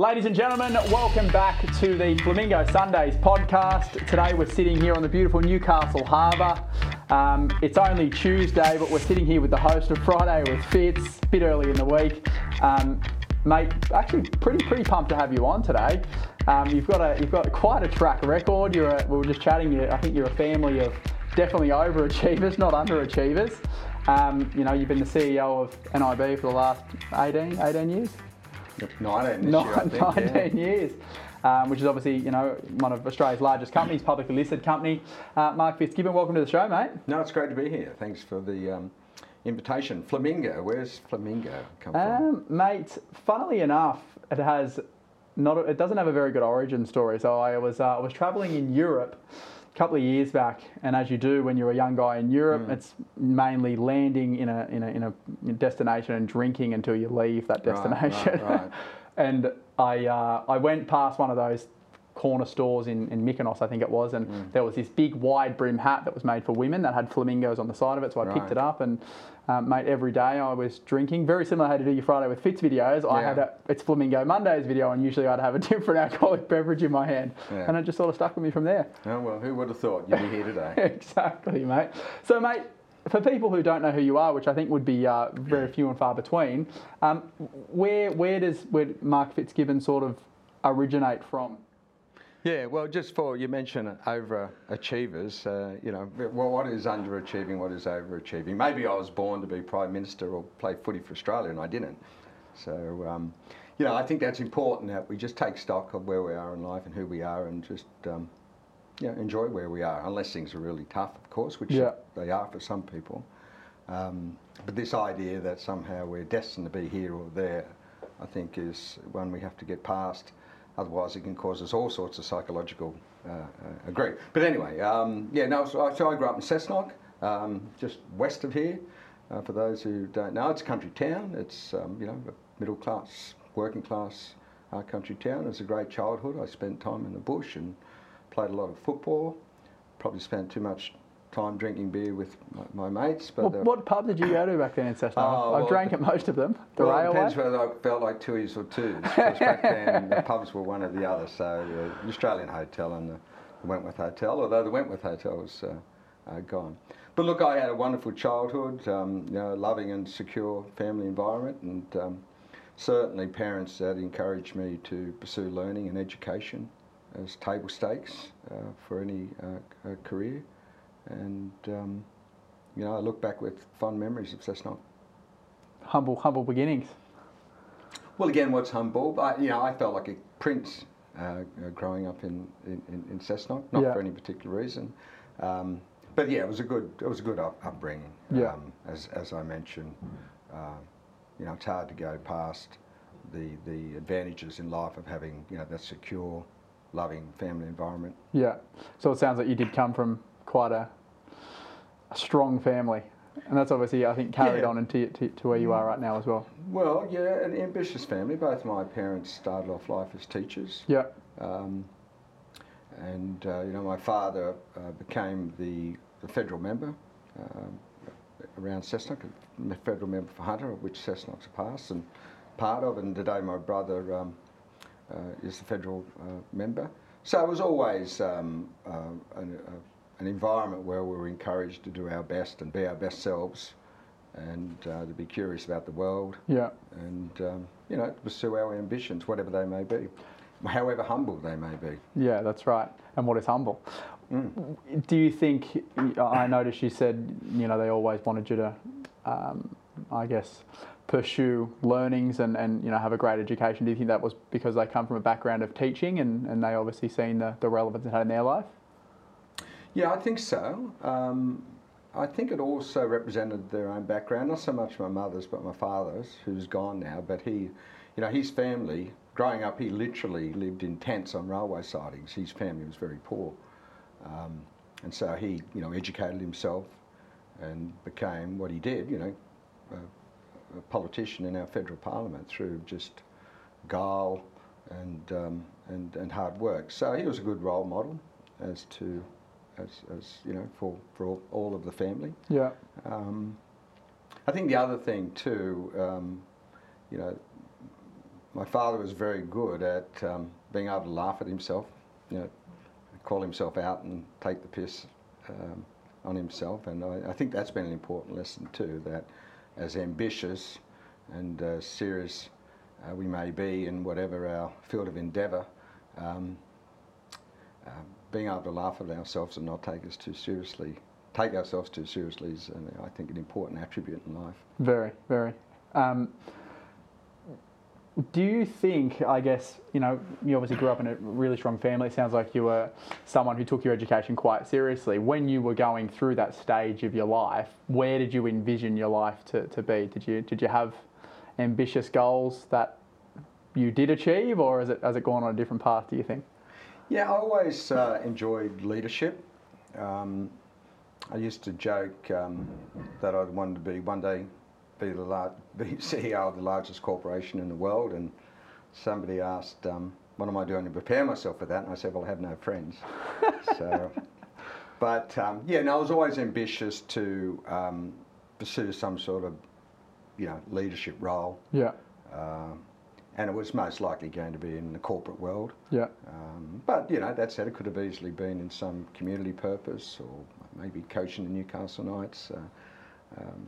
Ladies and gentlemen, welcome back to the Flamingo Sundays podcast. Today we're sitting here on the beautiful Newcastle Harbour. Um, it's only Tuesday, but we're sitting here with the host of Friday with Fitz, a bit early in the week. Um, mate, actually pretty pretty pumped to have you on today. Um, you've got a you've got quite a track record. You're a, we were just chatting. You, I think you're a family of definitely overachievers, not underachievers. Um, you know, you've been the CEO of NIB for the last 18, 18 years. 19 this Nine- think, 19 yeah. years. Um, which is obviously, you know, one of Australia's largest companies, publicly listed company. Uh, Mark Fitzgibbon, welcome to the show, mate. No, it's great to be here. Thanks for the um, invitation. Flamingo, where's Flamingo come from? Um, mate, funnily enough, it has not. It doesn't have a very good origin story. So I was uh, I was travelling in Europe couple of years back, and as you do when you're a young guy in Europe, Mm. it's mainly landing in a in a in a destination and drinking until you leave that Right, right, destination. right. and I uh, I went past one of those corner stores in, in Mykonos, I think it was, and Mm. there was this big wide brim hat that was made for women that had flamingos on the side of it. So I picked it up and um, mate, every day I was drinking. Very similar how to do your Friday with Fitz videos. I Yeah. had a it's Flamingo Mondays video, and usually I'd have a different alcoholic beverage in my hand, Yeah. and it just sort of stuck with me from there. Oh, well, who would have thought you'd be here today? exactly, mate. So, mate, for people who don't know who you are, which I think would be uh, very few and far between, um, where where does where Mark Fitzgibbon sort of originate from? Yeah, well, just for you mentioned overachievers, uh, you know, well, what is underachieving, what is overachieving? Maybe I was born to be Prime Minister or play footy for Australia and I didn't. So, um, you know, I think that's important that we just take stock of where we are in life and who we are and just, um, you know, enjoy where we are, unless things are really tough, of course, which Yeah. they are for some people. Um, but this idea that somehow we're destined to be here or there, I think, is one we have to get past. Otherwise, it can cause us all sorts of psychological uh, uh, grief. But anyway, um, yeah, no. So I, so I grew up in Cessnock, um, just west of here. Uh, for those who don't know, it's a country town. It's um, you know a middle class, working class uh, country town. It was a great childhood. I spent time in the bush and played a lot of football. Probably spent too much time drinking beer with my, my mates. But What, uh, what pub did you go to back then in Cessnock? Oh, I've well, drank at most of them. The well, it railway. depends whether I felt like twoies or twos. Because back then the pubs were one or the other. So the Australian Hotel and the, the Wentworth Hotel, although the Wentworth Hotel was uh, uh, gone. But look, I had a wonderful childhood, um, you know, loving and secure family environment, and um, certainly parents that encouraged me to pursue learning and education as table stakes uh, for any uh, uh, career. And um, you know, I look back with fond memories of Cessnock. humble, humble beginnings. Well, again, what's humble? I, you know, I felt like a prince uh, growing up in, in, in- in Cessnock, not Yeah. for any particular reason. Um, but yeah, it was a good, it was a good up, upbringing. Yeah. Um, as, as I mentioned, uh, you know, it's hard to go past the, the advantages in life of having, you know, that secure, loving family environment. Yeah. So it sounds like you did come from quite a, a strong family, and that's obviously I think carried Yeah. on into to, to where you are right now as well. Well, yeah, an ambitious family. Both my parents started off life as teachers. Yeah. Um, and uh, you know, my father uh, became the, the federal member um, around Cessnock, a federal member for Hunter, of which Cessnock's a pass and part of. And today, my brother um, uh, is the federal uh, member. So it was always um, uh, an, uh, an environment where we were encouraged to do our best and be our best selves, and uh, to be curious about the world Yeah. and um, you know pursue our ambitions, whatever they may be, however humble they may be. Yeah, that's right. And what is humble? Mm. Do you think? I noticed you said you know they always wanted you to, um, I guess, pursue learnings and, and you know have a great education. Do you think that was because they come from a background of teaching and, and they obviously seen the, the relevance it had in their life? Yeah, I think so. Um, I think it also represented their own background, not so much my mother's, but my father's, who's gone now. But he, you know, his family, growing up, he literally lived in tents on railway sidings. His family was very poor. Um, and so he, you know, educated himself and became what he did, you know, a, a politician in our federal parliament through just guile and, um, and, and hard work. So he was a good role model as to, as, as you know, for, for all, all of the family. Yeah. Um, I think the other thing too, um, you know, my father was very good at um, being able to laugh at himself, you know, call himself out and take the piss um, on himself. And I, I, think that's been an important lesson too, that as ambitious and uh, serious uh, we may be in whatever our field of endeavour, um, uh, being able to laugh at ourselves and not take us too seriously, take ourselves too seriously is, uh, I think, an important attribute in life. Very, very. Um, do you think, I guess, you know, you obviously grew up in a really strong family. It sounds like you were someone who took your education quite seriously. When you were going through that stage of your life, where did you envision your life to, to be? Did you, did you have ambitious goals that you did achieve, or has it, has it gone on a different path, do you think? Yeah, I always uh, enjoyed leadership. Um, I used to joke um, that I wanted to be one day be the lar- be CEO of the largest corporation in the world, and somebody asked, um, "What am I doing to prepare myself for that?" And I said, "Well, I have no friends." so, but um, yeah, no, I was always ambitious to um, pursue some sort of, you know, leadership role. Yeah. Um, and it was most likely going to be in the corporate world. Yeah. Um, but you know, that said, it could have easily been in some community purpose, or maybe coaching the Newcastle Knights. Uh, um,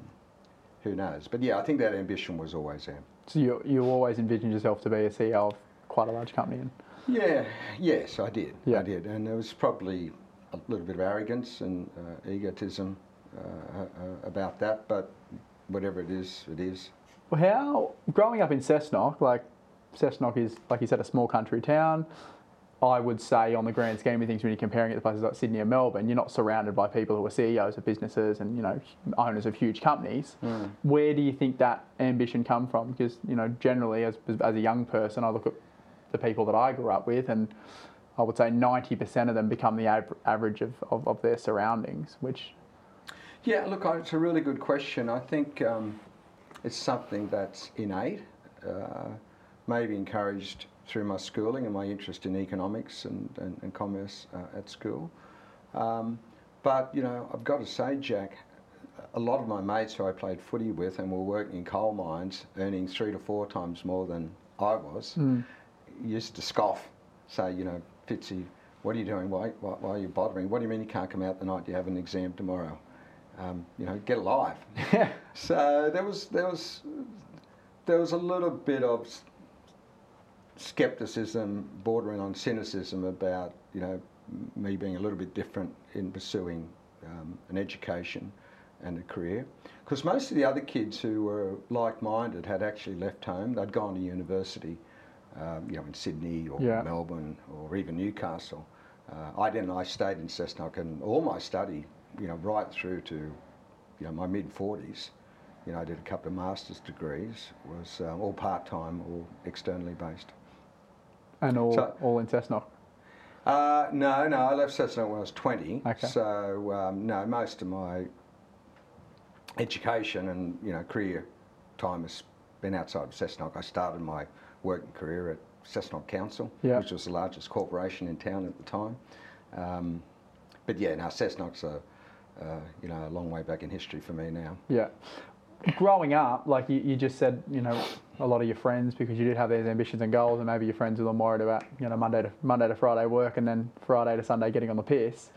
who knows? But yeah, I think that ambition was always there. So you you always envisioned yourself to be a CEO of quite a large company. And... Yeah. Yes, I did. Yeah. I did, and there was probably a little bit of arrogance and uh, egotism uh, uh, about that, but whatever it is, it is. Well, how growing up in Cessnock, like Cessnock is, like you said, a small country town. I would say, on the grand scheme of things, when you're comparing it to places like Sydney and Melbourne, you're not surrounded by people who are CEOs of businesses and you know owners of huge companies. Mm. Where do you think that ambition come from? Because you know, generally, as as a young person, I look at the people that I grew up with, and I would say 90% of them become the av- average of, of, of, their surroundings. Which, yeah, look, it's a really good question. I think um, it's something that's innate. Uh, maybe encouraged through my schooling and my interest in economics and, and, and commerce uh, at school. Um, but, you know, I've got to say, Jack, a lot of my mates who I played footy with and were working in coal mines, earning three to four times more than I was, mm. used to scoff, say, you know, Fitzy, what are you doing? Why, why, why, are you bothering? What do you mean you can't come out the night you have an exam tomorrow? Um, you know, get alive. so there was there was there was a little bit of skepticism bordering on cynicism about you know me being a little bit different in pursuing um, an education and a career. Because most of the other kids who were like-minded had actually left home. They'd gone to university um, you know in Sydney or yeah. Melbourne or even Newcastle. Uh, I didn't I stayed in Cessnock and all my study you know right through to you know my mid 40s you know I did a couple of master's degrees was uh, all part-time or externally based and all, so, all in Cessnock? Uh, no, no, I left Cessnock when I was 20. Okay. So, um, no, most of my education and, you know, career time has been outside of Cessnock. I started my working career at Cessnock Council, yeah. which was the largest corporation in town at the time. Um, but yeah, now Cessnock's a, uh, you know, a long way back in history for me now. Yeah growing up, like you, you just said, you know, a lot of your friends because you did have these ambitions and goals, and maybe your friends were them worried about, you know, Monday to Monday to Friday work, and then Friday to Sunday getting on the piss.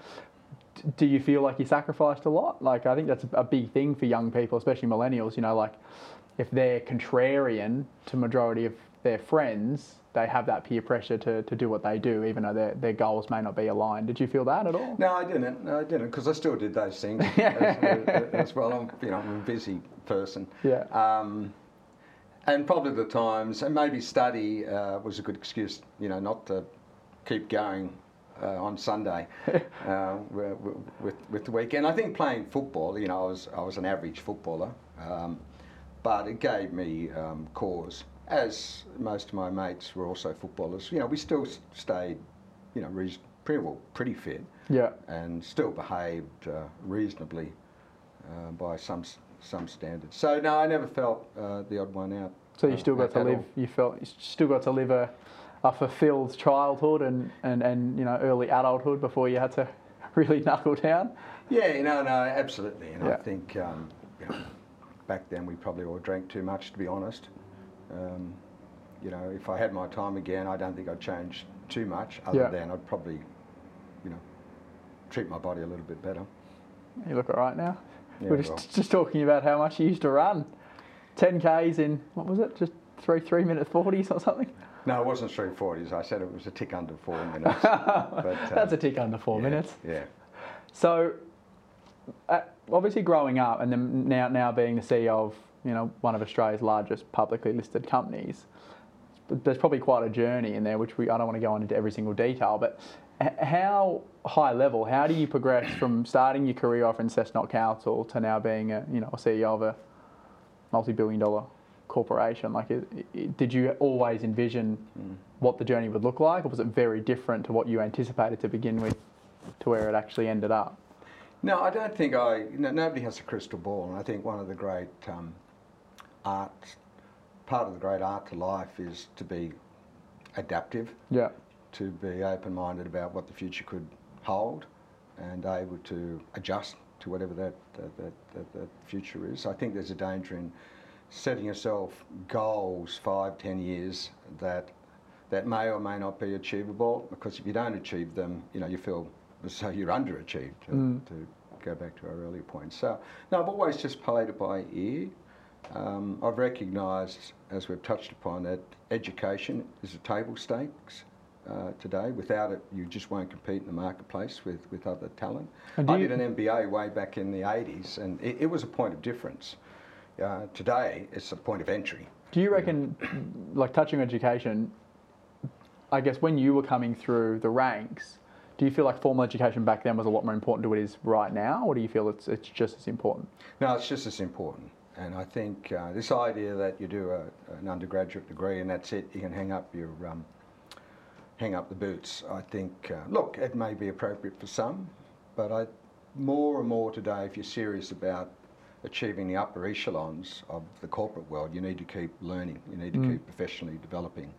Do you feel like you sacrificed a lot? Like I think that's a big thing for young people, especially millennials. You know, like if they're contrarian to majority of their friends, they have that peer pressure to, to do what they do, even though their, their goals may not be aligned. Did you feel that at all? No, I didn't. No, I didn't, because I still did those things as, as, as, well. I'm, you know, I'm a busy person. Yeah. Um, and probably the times, and maybe study uh, was a good excuse, you know, not to keep going uh, on Sunday uh, with, with the weekend. I think playing football, you know, I was I was an average footballer, um, but it gave me um, cause as most of my mates were also footballers, you know, we still stayed, you know, pretty well, pretty fit. Yeah. And still behaved uh, reasonably uh, by some some standards. So no, I never felt uh, the odd one out. So you still got to live. All. You felt you still got to live a, a fulfilled childhood and, and, and you know early adulthood before you had to really knuckle down. Yeah, no, no, absolutely. And yeah. I think um, you know, back then we probably all drank too much, to be honest. Um, you know, if I had my time again, I don't think I'd change too much. Other Yeah. than I'd probably, you know, treat my body a little bit better. You look all right now. Yeah, we are just, well. just talking about how much you used to run. 10Ks in, what was it? Just three, three minute 40s or something? No, it wasn't three forties. I said it was a tick under four minutes. but, uh, That's a tick under four yeah, minutes. Yeah. So, uh, obviously, growing up and then now now being the CEO of you know one of Australia's largest publicly listed companies, there's probably quite a journey in there, which we I don't want to go into every single detail, but how high level, how do you progress from starting your career off in Cessnock Council to now being a you know a CEO of a multi-billion dollar corporation? Like, it, it, did you always envision what the journey would look like, or was it very different to what you anticipated to begin with, to where it actually ended up? No, I don't think I. No, nobody has a crystal ball, and I think one of the great um, art, part of the great art to life is to be adaptive, Yeah. to be open-minded about what the future could hold, and able to adjust to whatever that that, that, that, future is. I think there's a danger in setting yourself goals five, ten years that that may or may not be achievable. Because if you don't achieve them, you know you feel as though you're underachieved. To, Mm. to go back to our earlier point. So no, I've always just played it by ear. Um, I've recognised, as we've touched upon, that education is a table stakes uh, today. Without it, you just won't compete in the marketplace with, with other talent. I did an MBA way back in the 80s, and it, it was a point of difference. Uh, today, it's a point of entry. Do you reckon, like touching education, I guess when you were coming through the ranks, do you feel like formal education back then was a lot more important to it is right now, or do you feel it's it's just as important? No, it's just as important. And I think uh, this idea that you do a, an undergraduate degree and that's it, you can hang up your um, hang up the boots. I think, uh, look, it may be appropriate for some, but I more and more today, if you're serious about achieving the upper echelons of the corporate world, you need to keep learning. You need to Mm. keep professionally developing,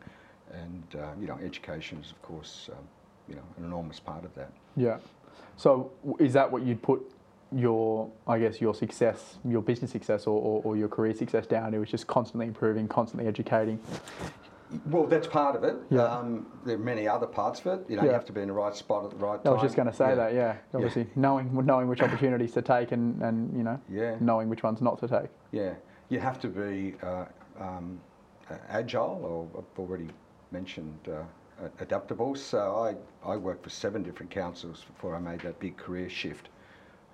and uh, you know, education is of course, um, you know, an enormous part of that. Yeah. So is that what you'd put your, I guess, your success, your business success, or, or, or your career success down to? Is just constantly improving, constantly educating. Well, that's part of it. Yeah. Um, there are many other parts of it. You know, Yeah. you have to be in the right spot at the right time. I was just going to say that. Yeah. Obviously, knowing knowing which opportunities to take and and you know Yeah. knowing which ones not to take. Yeah. You have to be uh, um, agile, or I've already mentioned uh, adaptable. So I, I worked for seven different councils before I made that big career shift,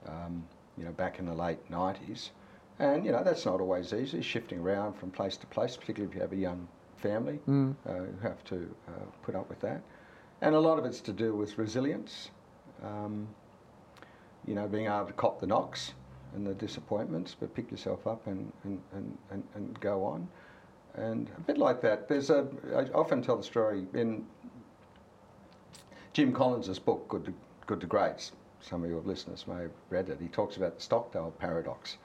um, you know, back in the late 90s. And, you know, that's not always easy, shifting around from place to place, particularly if you have a young family Mm. uh, who have to uh, put up with that. And a lot of it's to do with resilience, um, you know, being able to cop the knocks and the disappointments, but pick yourself up and, and, and, and, and go on. And a bit like that, there's a, I often tell the story in Jim Collins' book, Good to, Good to Greats. Some of your listeners may have read it. He talks about the Stockdale paradox.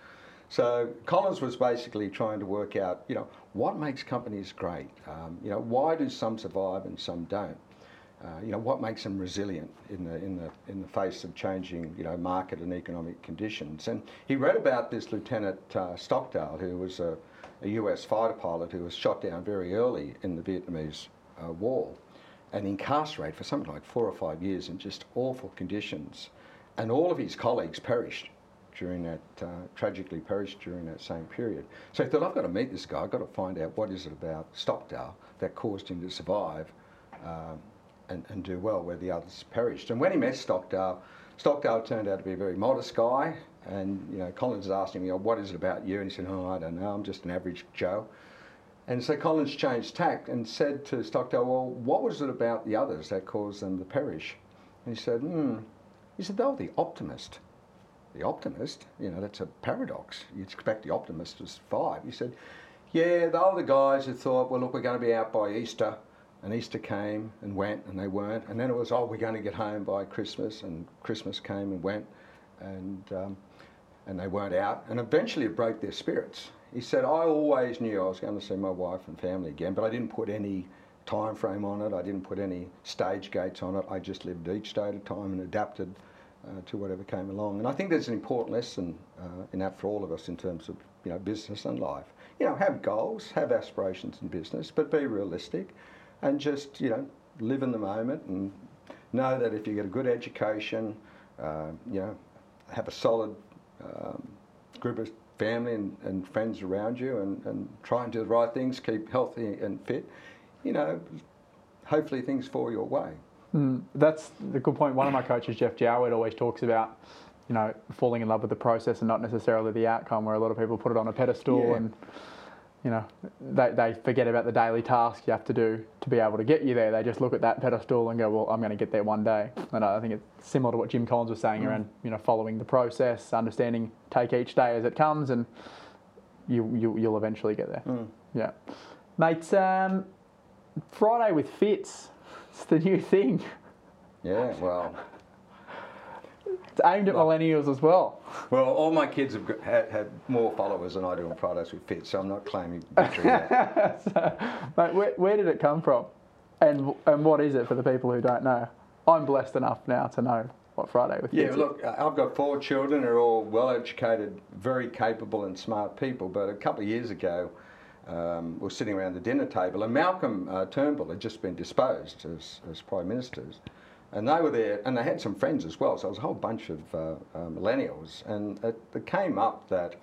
So Collins was basically trying to work out, you know, what makes companies great? Um, you know, why do some survive and some don't? Uh, you know, what makes them resilient in the, in, the, in the face of changing, you know, market and economic conditions? And he read about this Lieutenant uh, Stockdale, who was a, a US fighter pilot who was shot down very early in the Vietnamese uh, War and incarcerated for something like four or five years in just awful conditions. And all of his colleagues perished during that, uh, tragically perished during that same period. So he thought, I've got to meet this guy, I've got to find out what is it about Stockdale that caused him to survive um, and, and do well where the others perished. And when he met Stockdale, Stockdale turned out to be a very modest guy. And you know, Collins asked him, what is it about you? And he said, oh, I don't know, I'm just an average Joe. And so Collins changed tack and said to Stockdale, well, what was it about the others that caused them to perish? And he said, hmm. He said, were the optimist. The optimist, you know, that's a paradox. You'd expect the optimist to survive. He said, yeah, the older guys who thought, well, look, we're going to be out by Easter. And Easter came and went, and they weren't. And then it was, oh, we're going to get home by Christmas. And Christmas came and went, and, um, and they weren't out. And eventually it broke their spirits. He said, I always knew I was going to see my wife and family again, but I didn't put any time frame on it. I didn't put any stage gates on it. I just lived each day at a time and adapted uh, to whatever came along. And I think there's an important lesson uh, in that for all of us in terms of you know business and life. you know, have goals, have aspirations in business, but be realistic, and just you know, live in the moment and know that if you get a good education, uh, you know, have a solid um, group of family and, and friends around you, and, and try and do the right things, keep healthy and fit, you know, hopefully things fall your way. Mm, that's the good point. One of my coaches, Jeff Jowett, always talks about, you know, falling in love with the process and not necessarily the outcome, where a lot of people put it on a pedestal Yeah. and, you know, they, they forget about the daily task you have to do to be able to get you there. They just look at that pedestal and go, well, I'm going to get there one day. And I think it's similar to what Jim Collins was saying around, you know, following the process, understanding, take each day as it comes, and you, you, you'll eventually get there. Mm. Yeah. Mates, um, Friday with Fitz. It's the new thing. Yeah, well, It's aimed at millennials as well. well, all my kids have had, had more followers than I do on Fridays with Fit, so I'm not claiming victory yet. so, mate, where, where did it come from? And, and what is it for the people who don't know? I'm blessed enough now to know what Friday with Yeah, Fitz is. look, uh, I've got four children. They're all well educated, very capable, and smart people. But a couple of years ago, um, we were sitting around the dinner table, and Malcolm uh, Turnbull had just been disposed as, as Prime Ministers. And they were there, and they had some friends as well. So it was a whole bunch of uh, uh, millennials. And it, it came up that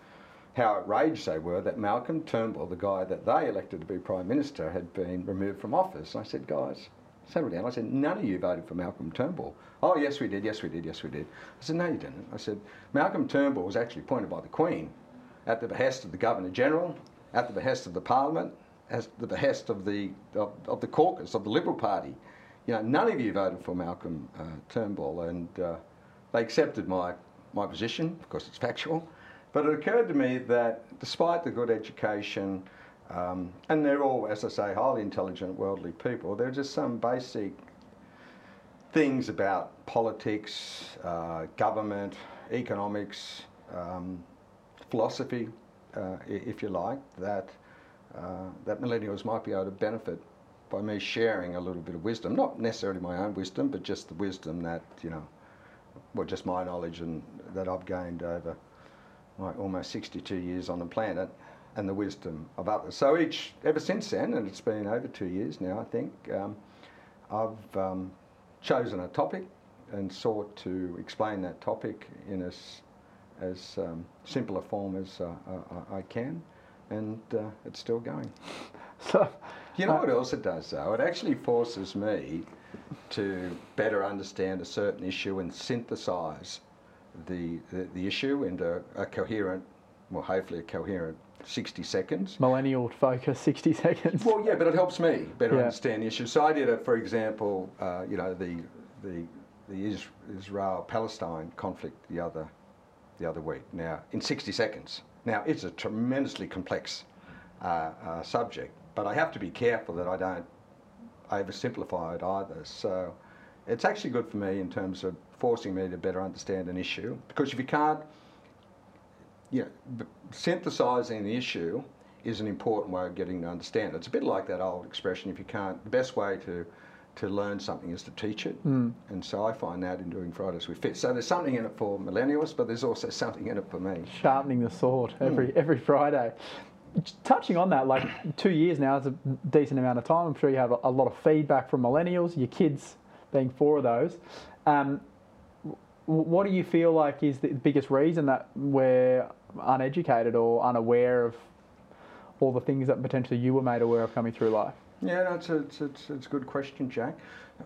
how outraged they were that Malcolm Turnbull, the guy that they elected to be Prime Minister, had been removed from office. And I said, guys, settle down. I said, none of you voted for Malcolm Turnbull. Oh, yes, we did, yes, we did, yes, we did. I said, no, you didn't. I said, Malcolm Turnbull was actually appointed by the Queen at the behest of the Governor General, at the behest of the Parliament, at the behest of the, of, of the caucus of the Liberal Party. You know, none of you voted for Malcolm uh, Turnbull, and uh, they accepted my, my position, of course it's factual. But it occurred to me that despite the good education, um, and they're all, as I say, highly intelligent, worldly people, there are just some basic things about politics, uh, government, economics, um, philosophy, uh, if you like, that, uh, that millennials might be able to benefit by me sharing a little bit of wisdom. Not necessarily my own wisdom, but just the wisdom that, you know, well, just my knowledge and that I've gained over like almost 62 years on the planet and the wisdom of others. So each, ever since then, and it's been over two years now, I think, um, I've um, chosen a topic and sought to explain that topic in as, as um, simple a form as uh, I, I can, and uh, it's still going. So, You know what else it does though? It actually forces me to better understand a certain issue and synthesize the, the, the issue into a coherent, well, hopefully a coherent 60 seconds. millennial focus, 60 seconds. Well, yeah, but it helps me better Yeah. understand the issue. So I did it, for example, uh, you know, the the the Israel-Palestine conflict the other the other week. Now, in 60 seconds. Now, it's a tremendously complex uh, uh, subject, but I have to be careful that I don't oversimplify it either. So, it's actually good for me in terms of forcing me to better understand an issue because if you can't you know, synthesizing the issue is an important way of getting to understand it. It's a bit like that old expression: if you can't, the best way to to learn something is to teach it. And so I find that in doing Fridays with Fit. So there's something in it for millennials, but there's also something in it for me. Sharpening the sword Hmm. every every Friday. Touching on that, like two years now is a decent amount of time. I'm sure you have a, a lot of feedback from millennials, your kids being four of those. Um, what do you feel like is the biggest reason that we're uneducated or unaware of all the things that potentially you were made aware of coming through life? Yeah, no, it's, a, it's, it's, it's a good question, Jack.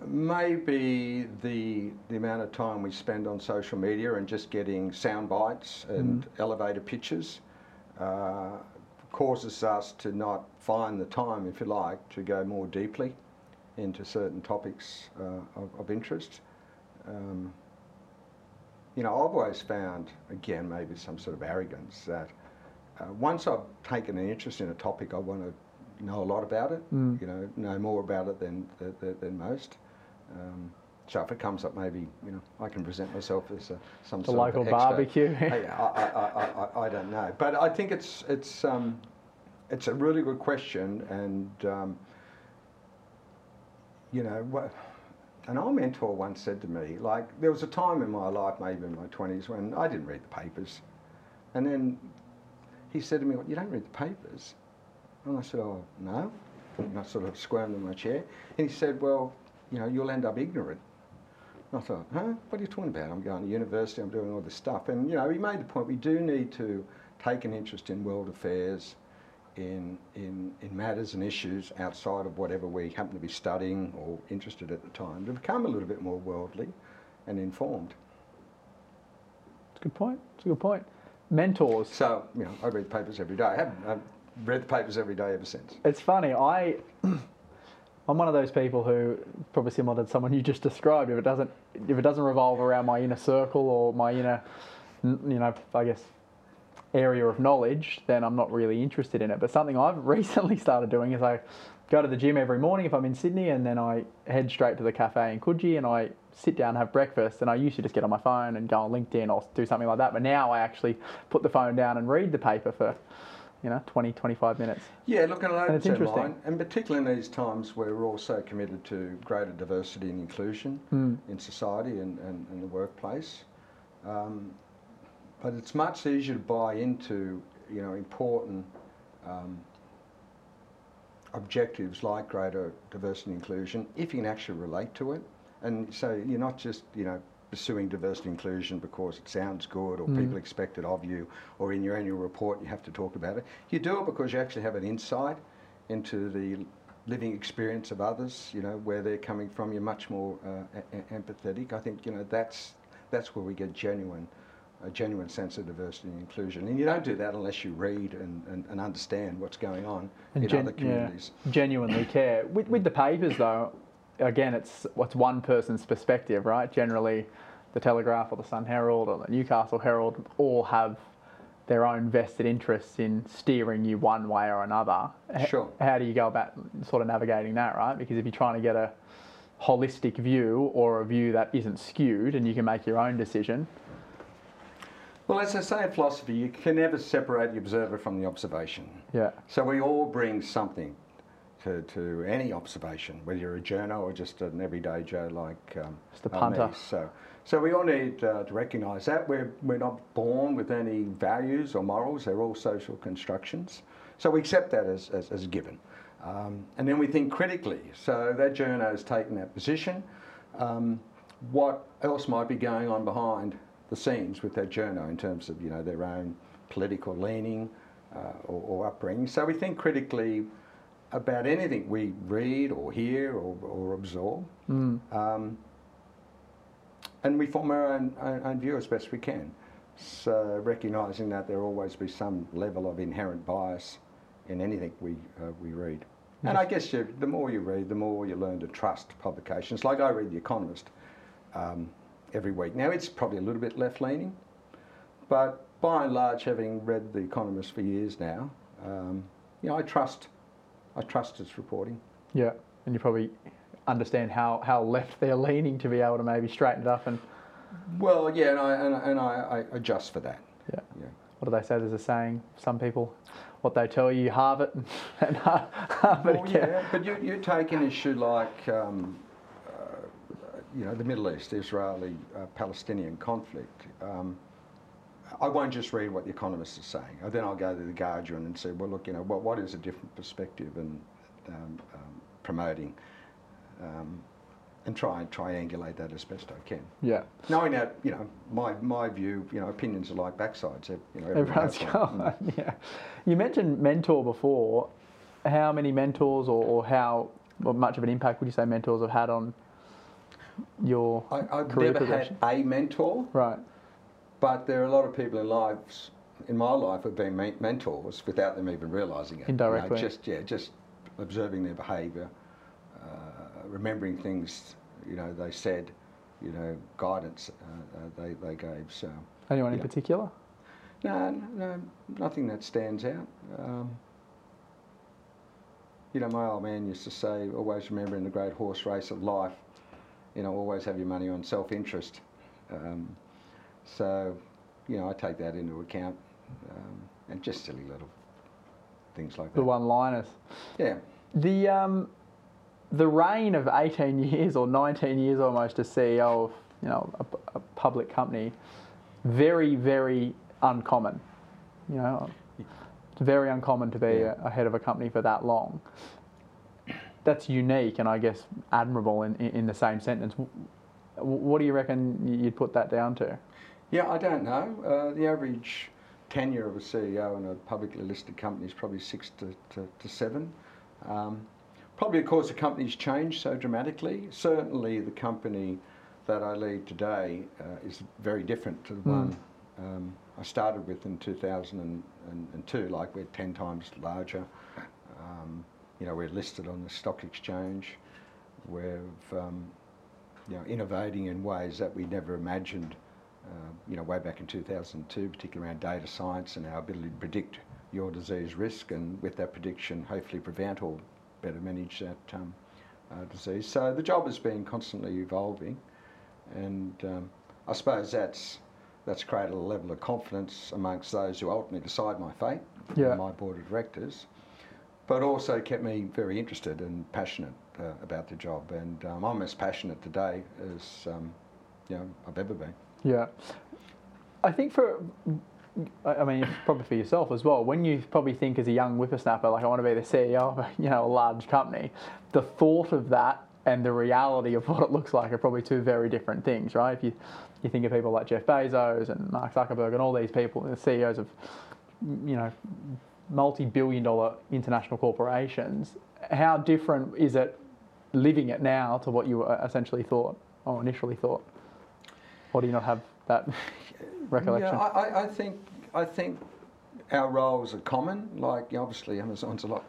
Maybe the the amount of time we spend on social media and just getting sound bites and elevator pitches uh, causes us to not find the time, if you like, to go more deeply into certain topics uh, of, of interest. Um, you know, I've always found, again, maybe some sort of arrogance that uh, once I've taken an interest in a topic, I want to know a lot about it. Mm. You know, know more about it than than, than most. Um, so if it comes up, maybe you know I can present myself as a, some The sort local of expert. barbecue. Hey, I, I, I, I, I don't know, but I think it's it's um, it's a really good question, and um, you know what. An old mentor once said to me, like, there was a time in my life, maybe in my 20s, when I didn't read the papers. And then he said to me, well, You don't read the papers? And I said, oh, no. And I sort of squirmed in my chair. And he said, well, you know, you'll end up ignorant. And I thought, huh? What are you talking about? I'm going to university, I'm doing all this stuff. And, you know, he made the point we do need to take an interest in world affairs, in, in, in matters and issues outside of whatever we happen to be studying or interested at the time to become a little bit more worldly and informed. It's a good point. It's a good point. Mentors. So, you know, I read papers every day. I have I've read the papers every day ever since. It's funny. I I'm one of those people who probably similar to someone you just described. If it doesn't if it doesn't revolve around my inner circle or my inner you know I guess area of knowledge, then I'm not really interested in it. But something I've recently started doing is I go to the gym every morning if I'm in Sydney, and then I head straight to the cafe in Coogee and I sit down and have breakfast. And I used to just get on my phone and go on LinkedIn or do something like that. But now I actually put the phone down and read the paper for you know 20 25 minutes Yeah, look, and, And it's interesting. And particularly in these times where we're all so committed to greater diversity and inclusion Hmm. in society and, and, and the workplace. Um, but it's much easier to buy into, you know, important um, objectives like greater diversity and inclusion if you can actually relate to it. And so you're not just, you know, pursuing diversity inclusion because it sounds good or people expect it of you or in your annual report you have to talk about it. You do it because you actually have an insight into the living experience of others, you know, where they're coming from. You're much more uh, e- empathetic. I think, you know, that's, that's where we get genuine a genuine sense of diversity and inclusion. And you don't do that unless you read and, and, and understand what's going on in gen- other communities. Yeah, genuinely care. With, with the papers, though, again, it's what's one person's perspective, right? Generally, the Telegraph or the Sun Herald or the Newcastle Herald all have their own vested interests in steering you one way or another. Sure. How do you go about sort of navigating that, right? Because if you're trying to get a holistic view or a view that isn't skewed and you can make your own decision, Well, as I say in philosophy, you can never separate the observer from the observation. yeah. So we all bring something to, to any observation, whether you're a journo or just an everyday Joe like um, Just a punter. me. So, so we all need uh, to recognise that we're, we're not born with any values or morals. They're all social constructions. So we accept that as, as, as a given. Um, and then we think critically. So that journo has taken that position. Um, what else might be going on behind the scenes with that journo in terms of you know their own political leaning uh, or, or upbringing? So we think critically about anything we read or hear or, or absorb. Um, and we form our own, own, own view as best we can. So recognising that there will always be some level of inherent bias in anything we, uh, we read. And I guess you, the more you read, the more you learn to trust publications. Like I read The Economist um, every week. Now it's probably a little bit left leaning, but by and large, having read The Economist for years now, um, you know, I trust, I trust its reporting. Yeah, and you probably understand how, how left they're leaning to be able to maybe straighten it up and Well, yeah, and I, and, I- and I, I adjust for that. yeah. Yeah. What do they say? There's a saying. Some people, what they tell you, halve it, and halve it Well, again. yeah, but you, you take an issue like, um, uh, you know, the Middle East, Israeli uh, Palestinian conflict. Um, I won't just read what the economists are saying. Then I'll go to the Guardian and say, well, look, you know, what, what is a different perspective and um, um, promoting, um, and try and triangulate that as best I can. Yeah. Knowing that, you know, my, my view, you know, opinions are like backsides. You know, everyone Everyone's has one. got one. Yeah. You mentioned mentor before. How many mentors, or, or how well, much of an impact would you say mentors have had on your I, I've career never had a mentor. Right. But there are a lot of people in lives, in my life, who've been mentors without them even realising it. You know, Indirectly. just yeah, just observing their behaviour, remembering things you know they said, you know, guidance uh, uh, they they gave. So Anyone in particular? no, no, nothing that stands out. Um, you know, my old man used to say, always remember in the great horse race of life, you know, always have your money on self-interest. Um, so, you know, I take that into account, um, and just silly little things like that. The one-liners. Yeah. The um, the reign of 18 years or 19 years almost as CEO of you know a, a public company, very very uncommon. You know, It's very uncommon to be Yeah. a, a head of a company for that long. That's unique and I guess admirable in, in, in the same sentence. What do you reckon you'd put that down to? Yeah, I don't know. Uh, the average tenure of a CEO in a publicly listed company is probably six to, to, to seven. Um, probably, of course, the company's changed so dramatically. Certainly, the company that I lead today uh, is very different to the Mm. one um, I started with in 2002. Like, we're 10 times larger. Um, you know, we're listed on the stock exchange. We're, um, you know, innovating in ways that we never imagined uh, you know, way back in 2002, particularly around data science and our ability to predict your disease risk, and with that prediction, hopefully prevent or better manage that um, uh, disease. So the job has been constantly evolving, and um, I suppose that's that's created a level of confidence amongst those who ultimately decide my fate, Yeah. my board of directors, but also kept me very interested and passionate uh, about the job. And um, I'm as passionate today as um, you know I've ever been. Yeah. I think for, I mean, probably for yourself as well, when you probably think as a young whippersnapper, like I want to be the CEO of a, you know, a large company, the thought of that and the reality of what it looks like are probably two very different things, right? If you, you think of people like Jeff Bezos and Mark Zuckerberg and all these people, the CEOs of, you know, multi-billion dollar international corporations, how different is it living it now to what you uh, essentially thought or initially thought? Or do you not have that recollection? Yeah, I, I- I think I think our roles are common. Like obviously, Amazon's a lot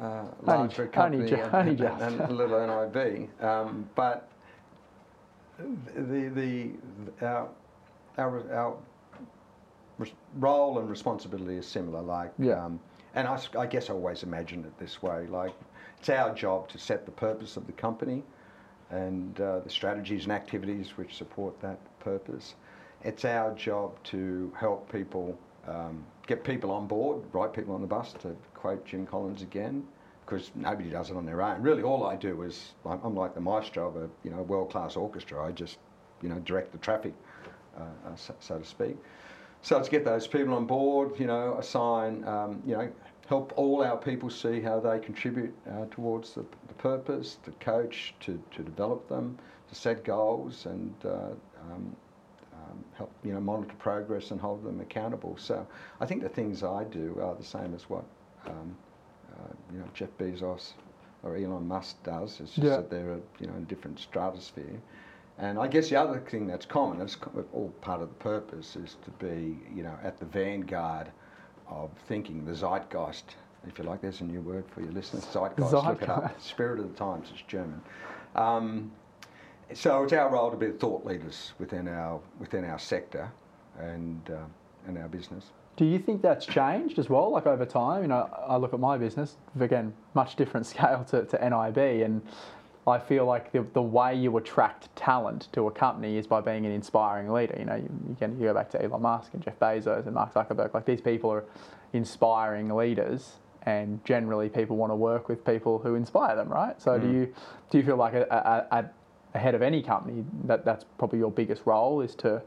uh, larger company only ju- and, and, and little NIB, um, but the the our our, our role and responsibility is similar. Like Yeah. um, and I guess I always imagined it this way. Like it's our job to set the purpose of the company and uh, the strategies and activities which support that purpose. It's our job to help people, um, get people on board, right people on the bus, to quote Jim Collins again, because nobody does it on their own. Really, all I do is I'm, I'm like the maestro of a you know world-class orchestra. I just you know direct the traffic, uh, uh, so, so to speak. So it's get those people on board, you know, assign, um, you know, help all our people see how they contribute uh, towards the, the purpose, to coach, to, to develop them, to set goals and uh, um, help, you know, monitor progress and hold them accountable. So I think the things I do are the same as what, um, uh, you know, Jeff Bezos or Elon Musk does. It's just Yeah. that they're, a, you know, in a different stratosphere. And I guess the other thing that's common, that's all part of the purpose, is to be, you know, at the vanguard of thinking, the zeitgeist, if you like. There's a new word for your listeners, zeitgeist. Look it up. Spirit of the times. It's German. Um, so it's our role to be the thought leaders within our within our sector and uh, and our business. Do you think that's changed as well, like over time? You know, I look at my business, again, much different scale to, to NIB, and I feel like the, the way you attract talent to a company is by being an inspiring leader. You know, you, you, can, you go back to Elon Musk and Jeff Bezos and Mark Zuckerberg, like these people are inspiring leaders, and generally people want to work with people who inspire them, right? So do you do you feel like a, a, a, a head of any company that that's probably your biggest role is to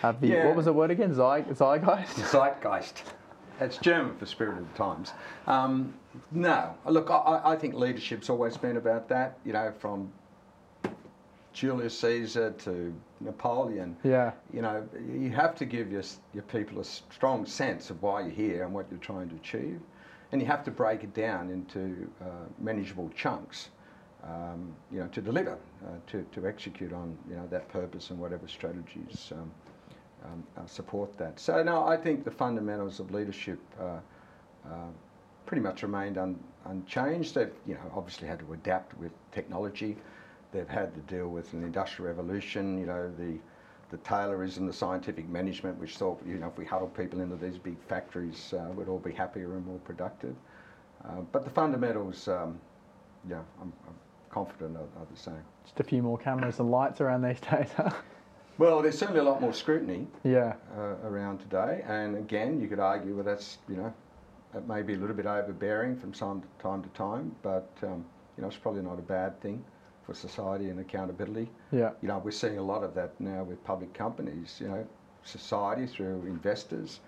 have the Yeah. what was the word again? Zeitgeist. Zeitgeist. It's German for spirit of the times. Um, no, look, I- I, I think leadership's always been about that. You know, from Julius Caesar to Napoleon. Yeah. You know, you have to give your, your people a strong sense of why you're here and what you're trying to achieve. And you have to break it down into uh, manageable chunks, um, you know, to deliver, uh, to, to execute on, you know, that purpose and whatever strategies um, um, uh, support that. So, no, I think the fundamentals of leadership uh, uh, pretty much remained un, unchanged. They've, you know, obviously had to adapt with technology. They've had to deal with an industrial revolution, you know, the, the Taylorism, the scientific management, which thought, you know, if we huddled people into these big factories, uh, we'd all be happier and more productive. Uh, but the fundamentals, um, yeah, I'm, I'm confident of, are the same. Just a few more cameras and lights around these days. huh? Well, there's certainly a lot more scrutiny yeah. uh, around today, and again, you could argue that that's, you know, it may be a little bit overbearing from time to time to time, but um, you know, it's probably not a bad thing for society and accountability. Yeah. You know, we're seeing a lot of that now with public companies. You know, society through investors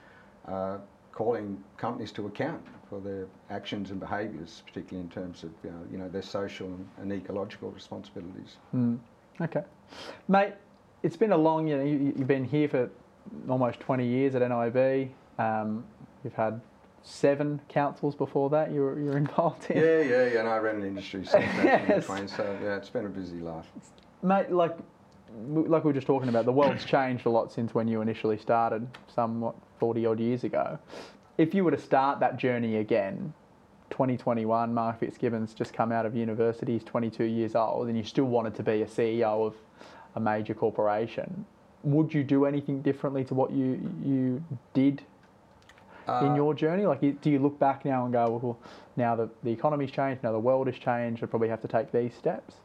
uh, calling companies to account for their actions and behaviours, particularly in terms of you know, you know their social and, ecological responsibilities. Mm. Okay, mate. It's been a long. You know, you, you've been here for almost 20 years at NIB. Um, you've had seven councils before that you were, you were involved in. Yeah, yeah, yeah. And I ran an industry since Yes. 1920, so yeah, it's been a busy life. Mate, like, like we were just talking about, the world's changed a lot since when you initially started, somewhat 40 odd years ago. If you were to start that journey again, 2021, Mark Fitzgibbon's just come out of university, he's 22 years old, and you still wanted to be a CEO of a major corporation, would you do anything differently to what you you did in Uh, your journey? Like, do you look back now and go, well, now that the economy's changed, now the world has changed, I probably have to take these steps?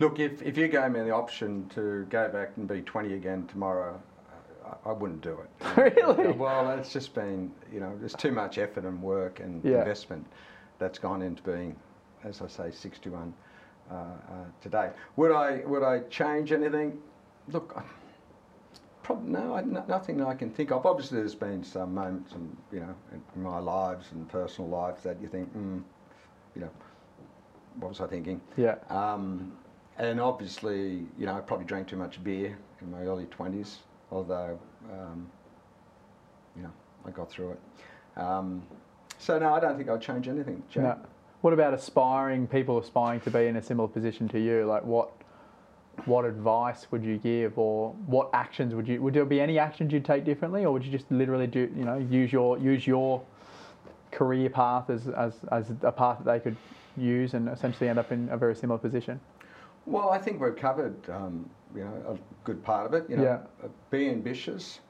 Look, if, if you gave me the option to go back and be 20 again tomorrow, I, I wouldn't do it. Really? Well, it's just been, you know, there's too much effort and work and Yeah. investment that's gone into being, as I say, 61 uh, uh, today. Would I would I change anything? Look, I- prob- no, I, no, nothing that I can think of. Obviously, there's been some moments, in, you know, in, in my lives and personal lives that you think, mm, you know, what was I thinking? Yeah. Um, and obviously, you know, I probably drank too much beer in my early 20s, although, um, you know, I got through it. Um, so, no, I don't think I'd change anything, Jack. No. What about aspiring people aspiring to be in a similar position to you? Like what what advice would you give or what actions would you would there be any actions you'd take differently or would you just literally do you know use your use your career path as as, as a path that they could use and essentially end up in a very similar position? Well, I think we've covered, um, you know, a good part of it. You know, Yeah. be ambitious,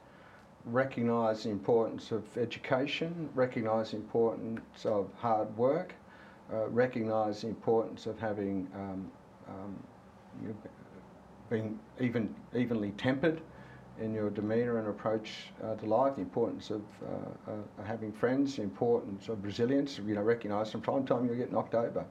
recognise the importance of education, recognise the importance of hard work, uh, recognise the importance of having um, um, you know, being even evenly tempered in your demeanour and approach uh, to life, the importance of uh, uh, having friends, the importance of resilience. You know, recognise from time to time you'll get knocked over.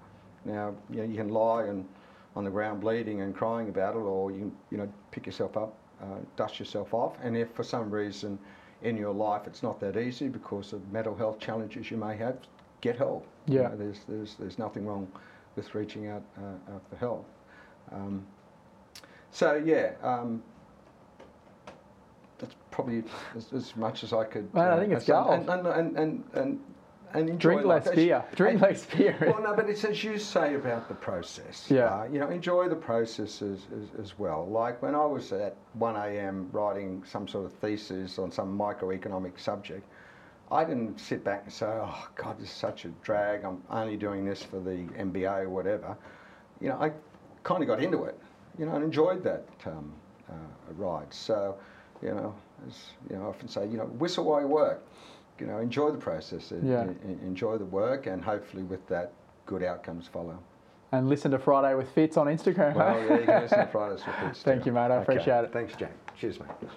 Now, you know, you can lie and on the ground bleeding and crying about it, or you can, you know, pick yourself up, uh, dust yourself off. And if for some reason in your life it's not that easy because of mental health challenges you may have, get help. You Yeah. know, there's, there's, there's nothing wrong with reaching out uh, uh, for help. Um, so yeah, um, that's probably as, as much as I could. Man, I think it's gold. and, and, and, and, and, enjoy Drink life. less beer. Drink and- less beer. well, no, but it's as you say about the process. Yeah. Uh, you know, enjoy the process as, as, as well. Like when I was at 1 a.m. writing some sort of thesis on some microeconomic subject, I didn't sit back and say, oh, God, this is such a drag. I'm only doing this for the MBA or whatever. You know, I kind of got into it, you know, and enjoyed that um, uh, ride. So, you know, as you know, I often say, you know, whistle while you work. You know, enjoy the process, en- Yeah. en- enjoy the work, and hopefully with that, good outcomes follow. And listen to Friday with Fitz on Instagram. Well, yeah, you can listen to Fridays with Fitz Thank too. you, mate. I appreciate it. Thanks, Jack. Cheers, mate.